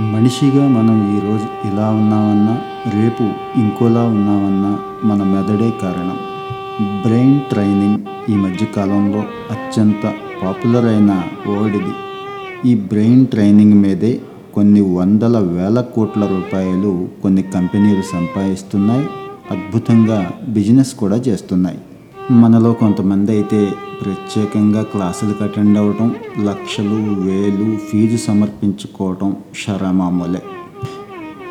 మనిషిగా మనం ఈరోజు ఇలా ఉన్నామన్నా రేపు ఇంకోలా ఉన్నామన్నా మన మెదడే కారణం. బ్రెయిన్ ట్రైనింగ్ ఈ మధ్య కాలంలో అత్యంత పాపులర్ అయిన ఓడిది ఈ బ్రెయిన్ ట్రైనింగ్ మీదే కొన్ని వందల వేల కోట్ల రూపాయలు కొన్ని కంపెనీలు సంపాదిస్తున్నాయి. అద్భుతంగా బిజినెస్ కూడా చేస్తున్నాయి. మనలో కొంతమంది అయితే ప్రత్యేకంగా క్లాసులకు అటెండ్ అవ్వటం లక్షలు వేలు ఫీజు సమర్పించుకోవటం షరామామూలే.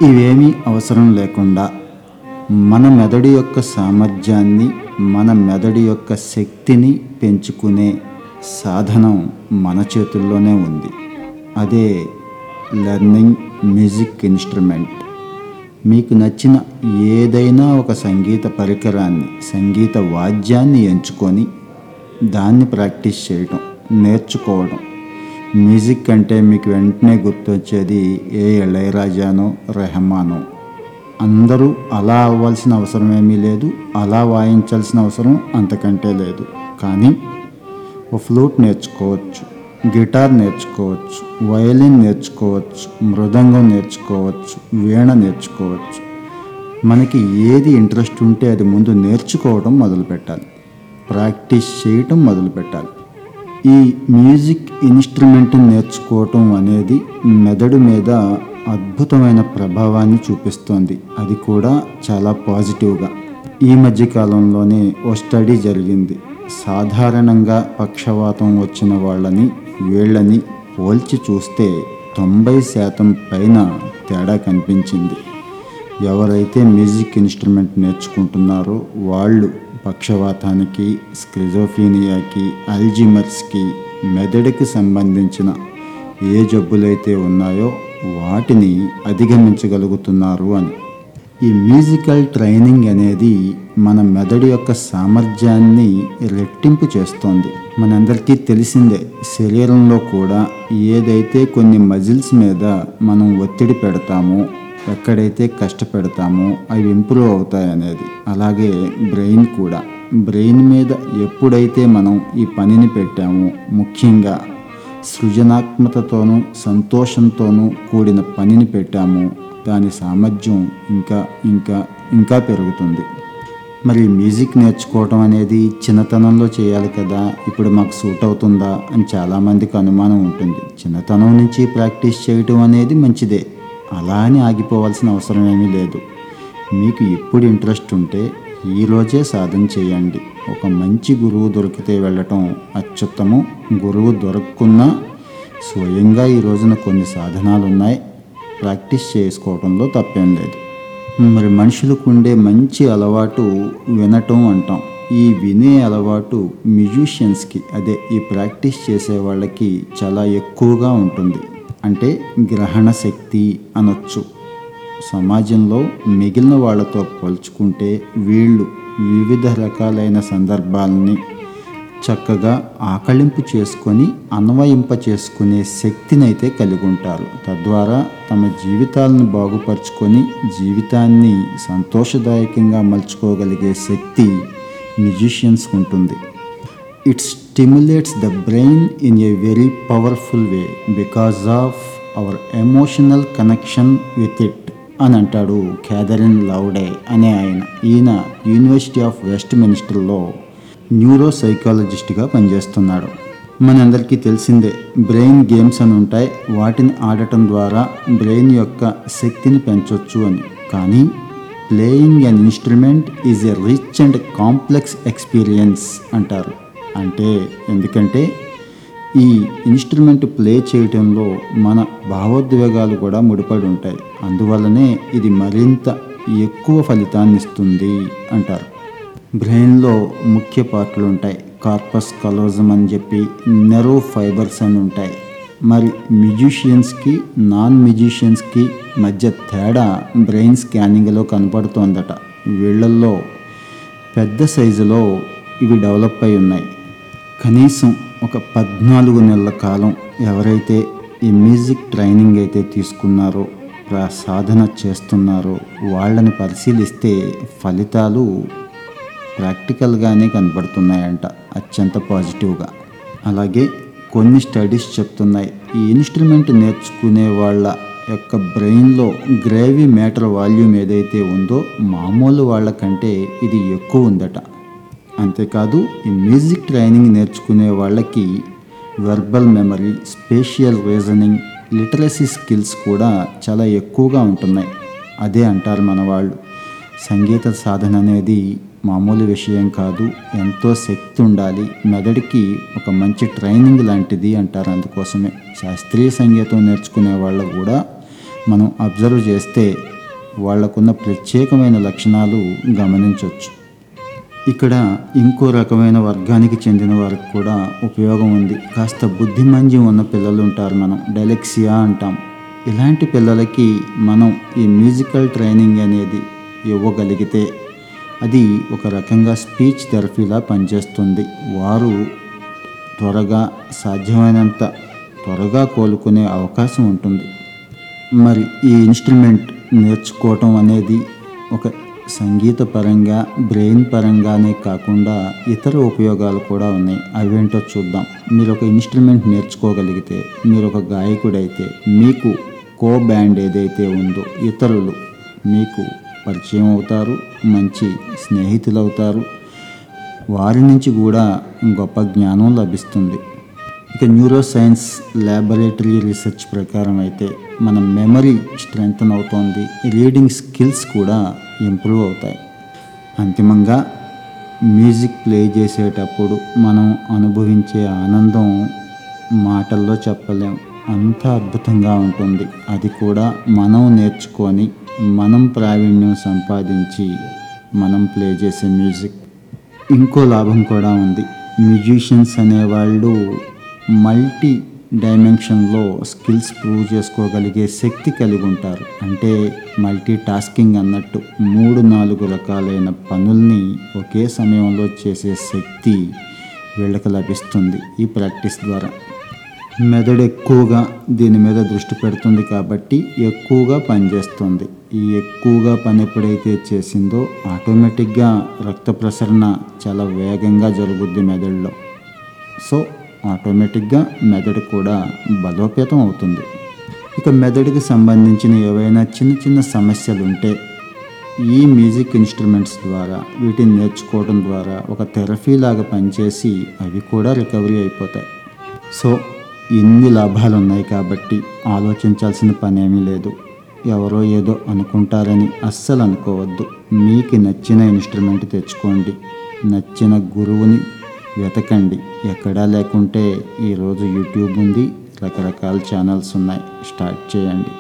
ఇవేమీ అవసరం లేకుండా మన మెదడు యొక్క సామర్థ్యాన్ని మన మెదడు యొక్క శక్తిని పెంచుకునే సాధనం మన చేతుల్లోనే ఉంది. అదే లెర్నింగ్ మ్యూజిక్ ఇన్స్ట్రుమెంట్. మీకు నచ్చిన ఏదైనా ఒక సంగీత పరికరాన్ని సంగీత వాద్యాన్ని ఎంచుకొని దాన్ని ప్రాక్టీస్ చేయటం నేర్చుకోవడం. మ్యూజిక్ అంటే మీకు వెంటనే గుర్తొచ్చేది ఏ ఇళయరాజానో రెహమానో. అందరూ అలా అవ్వాల్సిన అవసరం ఏమీ లేదు. అలా వాయించాల్సిన అవసరం అంతకంటే లేదు. కానీ ఒక ఫ్లూట్ నేర్చుకోవచ్చు. గిటార్ నేర్చుకోవచ్చు వయలిన్ నేర్చుకోవచ్చు మృదంగం నేర్చుకోవచ్చు వీణ నేర్చుకోవచ్చు. మనకి ఏది ఇంట్రెస్ట్ ఉంటే అది ముందు నేర్చుకోవడం మొదలుపెట్టాలి. ప్రాక్టీస్ చేయటం మొదలుపెట్టాలి. ఈ మ్యూజిక్ ఇన్స్ట్రుమెంట్ నేర్చుకోవటం అనేది మెదడు మీద అద్భుతమైన ప్రభావాన్ని చూపిస్తోంది. అది కూడా చాలా పాజిటివ్గా. ఈ మధ్యకాలంలోనే ఓ స్టడీ జరిగింది. సాధారణంగా పక్షవాతం వచ్చిన వాళ్ళని వీళ్ళని పోల్చి చూస్తే తొంభై శాతం పైన తేడా కనిపించింది. ఎవరైతే మ్యూజిక్ ఇన్స్ట్రుమెంట్ నేర్చుకుంటున్నారో వాళ్ళు పక్షవాతానికి స్క్రిజోఫీనియాకి అల్జిమర్స్కి మెదడుకి సంబంధించిన ఏ జబ్బులైతే ఉన్నాయో వాటిని అధిగమించగలుగుతున్నారు అని. ఈ మ్యూజికల్ ట్రైనింగ్ అనేది మన మెదడు యొక్క సామర్థ్యాన్ని రెట్టింపు చేస్తోంది. మనందరికీ తెలిసిందే శరీరంలో కూడా ఏదైతే కొన్ని మజిల్స్ మీద మనం ఒత్తిడి పెడతామో ఎక్కడైతే కష్టపెడతామో అవి ఇంప్రూవ్ అవుతాయి అనేది. అలాగే బ్రెయిన్ కూడా. బ్రెయిన్ మీద ఎప్పుడైతే మనం ఈ పనిని పెట్టామో ముఖ్యంగా సృజనాత్మకతతోనూ సంతోషంతోనూ కూడిన పనిని పెట్టాము దాని సామర్థ్యం ఇంకా ఇంకా ఇంకా పెరుగుతుంది. మరి మ్యూజిక్ నేర్చుకోవటం అనేది చిన్నతనంలో చేయాలి కదా ఇప్పుడు మాకు సూట్ అవుతుందా అని చాలామందికి అనుమానం ఉంటుంది. చిన్నతనం నుంచి ప్రాక్టీస్ చేయటం అనేది మంచిదే అలా అని ఆగిపోవాల్సిన అవసరం ఏమీ లేదు. మీకు ఎప్పుడు ఇంట్రెస్ట్ ఉంటే ఈరోజే సాధన చేయండి. ఒక మంచి గురువు దొరికితే వెళ్ళటం అత్యుత్తమం. గురువు దొరకకున్నా స్వయంగా ఈ రోజున కొన్ని సాధనాలు ఉన్నాయి ప్రాక్టీస్ చేసుకోవడంలో తప్పేం లేదు. మరి మనుషులకు ఉండే మంచి అలవాటు వినటం అంటాం. ఈ వినే అలవాటు మ్యూజిషియన్స్కి అదే ఈ ప్రాక్టీస్ చేసే వాళ్ళకి చాలా ఎక్కువగా ఉంటుంది. అంటే గ్రహణ శక్తి అనొచ్చు. సమాజంలో మిగిలిన వాళ్ళతో పోల్చుకుంటే వీళ్ళు వివిధ రకాలైన సందర్భాలని చక్కగా ఆకళింపు చేసుకొని అన్వయింప చేసుకునే శక్తినైతే కలిగి ఉంటారు తద్వారా తమ జీవితాలను బాగుపరుచుకొని జీవితాన్ని సంతోషదాయకంగా మలుచుకోగలిగే శక్తి మ్యూజిషియన్స్కి ఉంటుంది it stimulates the brain in a very powerful way because of our emotional connection with it అని అంటాడు క్యాథరిన్ లౌడే అనే ఆయన. ఈయన యూనివర్సిటీ ఆఫ్ వెస్ట్ మినిస్టర్లో న్యూరో సైకాలజిస్ట్గా పనిచేస్తున్నాడు. మనందరికీ తెలిసిందే బ్రెయిన్ గేమ్స్ అని ఉంటాయి వాటిని ఆడటం ద్వారా బ్రెయిన్ యొక్క శక్తిని పెంచవచ్చు అని. కానీ playing an instrument is a rich and complex experience అంటారు. అంటే ఎందుకంటే ఈ ఇన్స్ట్రుమెంట్ ప్లే చేయటంలో మన భావోద్వేగాలు కూడా ముడిపడి ఉంటాయి. అందువల్లనే ఇది మరింత ఎక్కువ ఫలితాన్ని ఇస్తుంది అంటారు. బ్రెయిన్లో ముఖ్య పార్ట్లు ఉంటాయి. కార్పస్ కలోజం అని చెప్పి నెరో ఫైబర్స్ అని ఉంటాయి. మరి మ్యూజిషియన్స్కి నాన్ మ్యూజిషియన్స్కి మధ్య తేడా బ్రెయిన్ స్కానింగ్లో కనపడుతోందట. వీళ్ళల్లో పెద్ద సైజులో ఇవి డెవలప్ అయి ఉన్నాయి. కనీసం ఒక పద్నాలుగు నెలల కాలం ఎవరైతే ఈ మ్యూజిక్ ట్రైనింగ్ అయితే తీసుకున్నారో సాధన చేస్తున్నారో వాళ్ళని పరిశీలిస్తే ఫలితాలు ప్రాక్టికల్గానే కనబడుతున్నాయంట అత్యంత పాజిటివ్గా. అలాగే కొన్ని స్టడీస్ చెప్తున్నాయి. ఈ ఇన్స్ట్రుమెంట్ నేర్చుకునే వాళ్ళ యొక్క బ్రెయిన్లో గ్రేవీ మ్యాటర్ వాల్యూమ్ ఏదైతే ఉందో మామూలు వాళ్ళకంటే ఇది ఎక్కువ ఉందట. అంతేకాదు ఈ మ్యూజిక్ ట్రైనింగ్ నేర్చుకునే వాళ్ళకి verbal memory spatial reasoning literacy skills కూడా చాలా ఎక్కువగా ఉంటున్నాయి. అదే అంటారు మన వాళ్ళు సంగీత సాధన అనేది మామూలు విషయం కాదు. ఎంతో శక్తి ఉండాలి. మెదడుకి ఒక మంచి ట్రైనింగ్ లాంటిది అంటారు. అందుకోసమే శాస్త్రీయ సంగీతం నేర్చుకునే వాళ్ళు కూడా మనం అబ్జర్వ్ చేస్తే వాళ్ళకున్న ప్రత్యేకమైన లక్షణాలు గమనించవచ్చు ఇక్కడ ఇంకో రకమైన వర్గానికి చెందిన వారికి కూడా ఉపయోగం ఉంది. కాస్త బుద్ధిమంజ్యం ఉన్న పిల్లలు ఉంటారు మనం. డైలెక్సియా అంటాం. ఇలాంటి పిల్లలకి మనం ఈ మ్యూజికల్ ట్రైనింగ్ అనేది ఇవ్వగలిగితే అది ఒక రకంగా స్పీచ్ థెరపీలా పనిచేస్తుంది. వారు త్వరగా సాధ్యమైనంత త్వరగా కోలుకునే అవకాశం ఉంటుంది. మరి ఈ ఇన్స్ట్రుమెంట్ నేర్చుకోవటం అనేది ఒక సంగీత పరంగా బ్రెయిన్ పరంగానే కాకుండా ఇతర ఉపయోగాలు కూడా ఉన్నాయి. అవేంటో చూద్దాం. మీరు ఒక ఇన్స్ట్రుమెంట్ నేర్చుకోగలిగితే మీరు ఒక గాయకుడైతే మీకు కో బ్యాండ్ ఏదైతే ఉందో ఇతరులు మీకు పరిచయం అవుతారు మంచి స్నేహితులు అవుతారు వారి నుంచి కూడా గొప్ప జ్ఞానం లభిస్తుంది. ఇక న్యూరో సైన్స్ ల్యాబొరేటరీ రీసెర్చ్ ప్రకారం అయితే మన మెమరీ స్ట్రెంగ్తన్ అవుతోంది. రీడింగ్ స్కిల్స్ కూడా ఇంప్రూవ్ అవుతాయి. అంతిమంగా మ్యూజిక్ ప్లే చేసేటప్పుడు మనం అనుభవించే ఆనందం మాటల్లో చెప్పలేం. అంత అద్భుతంగా ఉంటుంది. అది కూడా మనం నేర్చుకొని మనం ప్రావీణ్యం సంపాదించి మనం ప్లే చేసే మ్యూజిక్ ఇంకో లాభం కూడా ఉంది. మ్యూజిషియన్స్ అనేవాళ్ళు మల్టీ డైమెన్షన్లో స్కిల్స్ ప్రూవ్ చేసుకోగలిగే శక్తి కలిగి ఉంటారు. అంటే మల్టీ టాస్కింగ్ అన్నట్టు మూడు నాలుగు రకాలైన పనుల్ని ఒకే సమయంలో చేసే శక్తి వీళ్ళకి లభిస్తుంది ఈ ప్రాక్టీస్ ద్వారా. మెదడు ఎక్కువగా దీని మీద దృష్టి పెడుతుంది కాబట్టి ఎక్కువగా పనిచేస్తుంది. ఈ ఎక్కువగా పని ఎప్పుడైతే చేసిందో ఆటోమేటిక్గా రక్త ప్రసరణ చాలా వేగంగా జరుగుద్ది మెదడులో. సో ఆటోమేటిక్గా మెదడు కూడా బలోపేతం అవుతుంది. ఇక మెదడుకి సంబంధించిన ఏవైనా చిన్న చిన్న సమస్యలు ఉంటే ఈ మ్యూజిక్ ఇన్స్ట్రుమెంట్స్ ద్వారా వీటిని నేర్చుకోవడం ద్వారా ఒక థెరపీ లాగా పనిచేసి అవి కూడా రికవరీ అయిపోతాయి. సో ఎన్ని లాభాలు ఉన్నాయి కాబట్టి ఆలోచించాల్సిన పని ఏమీ లేదు. ఎవరో ఏదో అనుకుంటారని అస్సలు అనుకోవద్దు. మీకు నచ్చిన ఇన్స్ట్రుమెంట్ తెచ్చుకోండి. నచ్చిన గురువుని వెతకండి. ఎక్కడా లేకుంటే ఈరోజు యూట్యూబ్ ఉంది. రకరకాల ఛానల్స్ ఉన్నాయి. స్టార్ట్ చేయండి.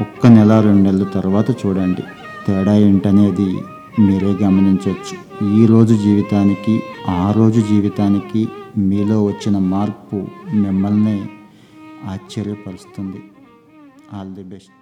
ఒక్క నెల రెండు నెలల తర్వాత చూడండి. తేడా ఏంటనేది మీరే గమనించవచ్చు ఈరోజు జీవితానికి ఆ రోజు జీవితానికి మీలో వచ్చిన మార్పు మిమ్మల్ని ఆశ్చర్యపరుస్తుంది. All the best